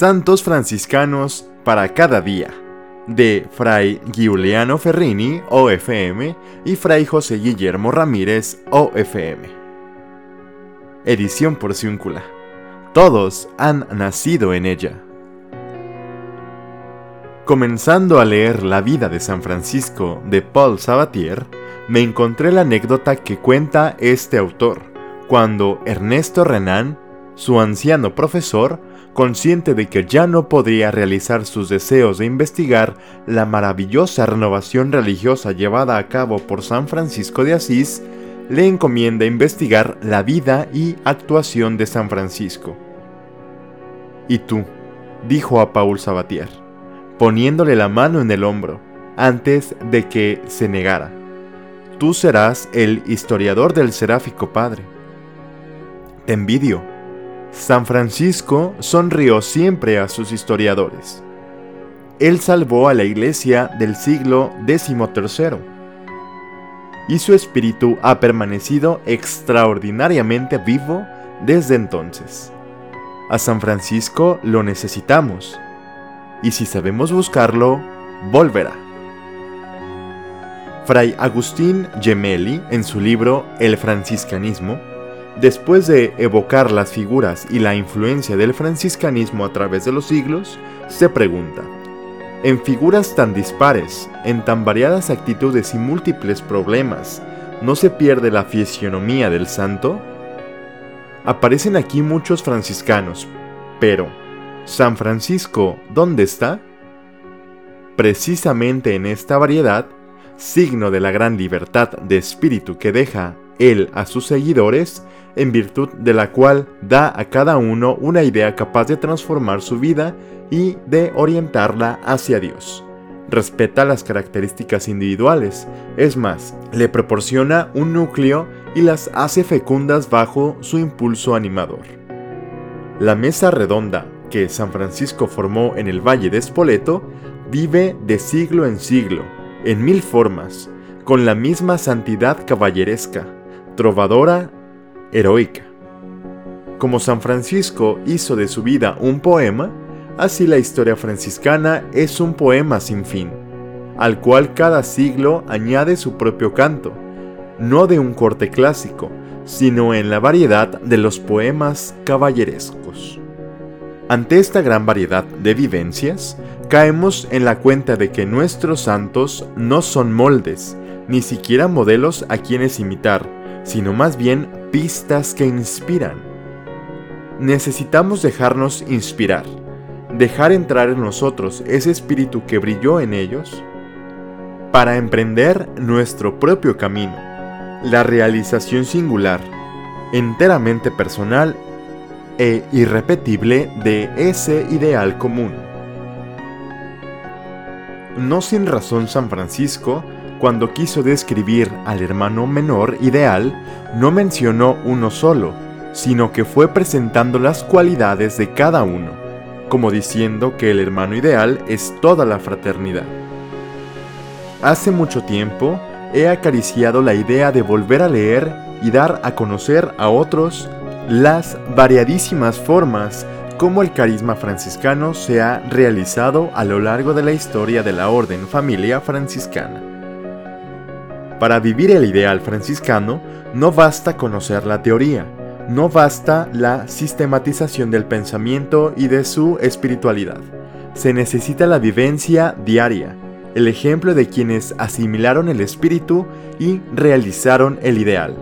Santos franciscanos para cada día, de Fray Giuliano Ferrini, OFM, y Fray José Guillermo Ramírez, OFM. Edición por Ciúncula. Todos han nacido en ella. Comenzando a leer La vida de San Francisco de Paul Sabatier, me encontré la anécdota que cuenta este autor, cuando Ernesto Renan, su anciano profesor, consciente de que ya no podría realizar sus deseos de investigar la maravillosa renovación religiosa llevada a cabo por San Francisco de Asís, le encomienda investigar la vida y actuación de San Francisco. Y tú, dijo a Paul Sabatier, poniéndole la mano en el hombro, antes de que se negara, tú serás el historiador del seráfico Padre. Te envidio, San Francisco sonrió siempre a sus historiadores. Él salvó a la iglesia del siglo XIII y su espíritu ha permanecido extraordinariamente vivo desde entonces. A San Francisco lo necesitamos y si sabemos buscarlo, volverá. Fray Agustín Gemelli, en su libro El franciscanismo, Después de evocar las figuras y la influencia del franciscanismo a través de los siglos, se pregunta, en figuras tan dispares, en tan variadas actitudes y múltiples problemas, ¿no se pierde la fisionomía del santo? Aparecen aquí muchos franciscanos, pero ¿San Francisco dónde está? Precisamente en esta variedad, signo de la gran libertad de espíritu que deja él a sus seguidores, en virtud de la cual da a cada uno una idea capaz de transformar su vida y de orientarla hacia Dios. Respeta las características individuales, es más, le proporciona un núcleo y las hace fecundas bajo su impulso animador. La mesa redonda que San Francisco formó en el Valle de Espoleto vive de siglo en siglo, en mil formas, con la misma santidad caballeresca, trovadora heroica. Como San Francisco hizo de su vida un poema, así la historia franciscana es un poema sin fin, al cual cada siglo añade su propio canto, no de un corte clásico, sino en la variedad de los poemas caballerescos. Ante esta gran variedad de vivencias, caemos en la cuenta de que nuestros santos no son moldes, ni siquiera modelos a quienes imitar, sino más bien pistas que inspiran. Necesitamos dejarnos inspirar, dejar entrar en nosotros ese espíritu que brilló en ellos para emprender nuestro propio camino, la realización singular, enteramente personal e irrepetible de ese ideal común. No sin razón San Francisco cuando quiso describir al hermano menor ideal, no mencionó uno solo, sino que fue presentando las cualidades de cada uno, como diciendo que el hermano ideal es toda la fraternidad. Hace mucho tiempo he acariciado la idea de volver a leer y dar a conocer a otros las variadísimas formas como el carisma franciscano se ha realizado a lo largo de la historia de la orden familia franciscana. Para vivir el ideal franciscano, no basta conocer la teoría, no basta la sistematización del pensamiento y de su espiritualidad. Se necesita la vivencia diaria, el ejemplo de quienes asimilaron el espíritu y realizaron el ideal.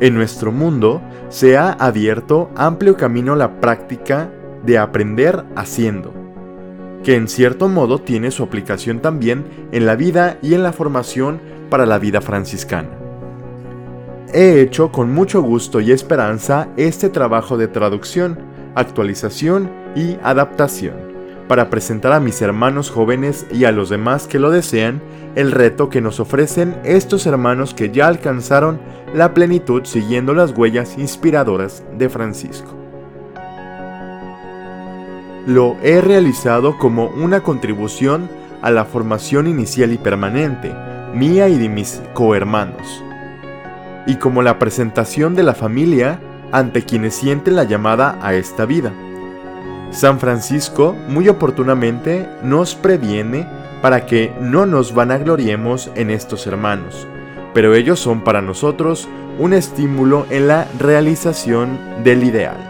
En nuestro mundo se ha abierto amplio camino la práctica de aprender haciendo que en cierto modo tiene su aplicación también en la vida y en la formación para la vida franciscana. He hecho con mucho gusto y esperanza este trabajo de traducción, actualización y adaptación para presentar a mis hermanos jóvenes y a los demás que lo desean el reto que nos ofrecen estos hermanos que ya alcanzaron la plenitud siguiendo las huellas inspiradoras de Francisco lo he realizado como una contribución a la formación inicial y permanente, mía y de mis cohermanos, y como la presentación de la familia ante quienes sienten la llamada a esta vida. San Francisco muy oportunamente nos previene para que no nos vanagloriemos en estos hermanos, pero ellos son para nosotros un estímulo en la realización del ideal.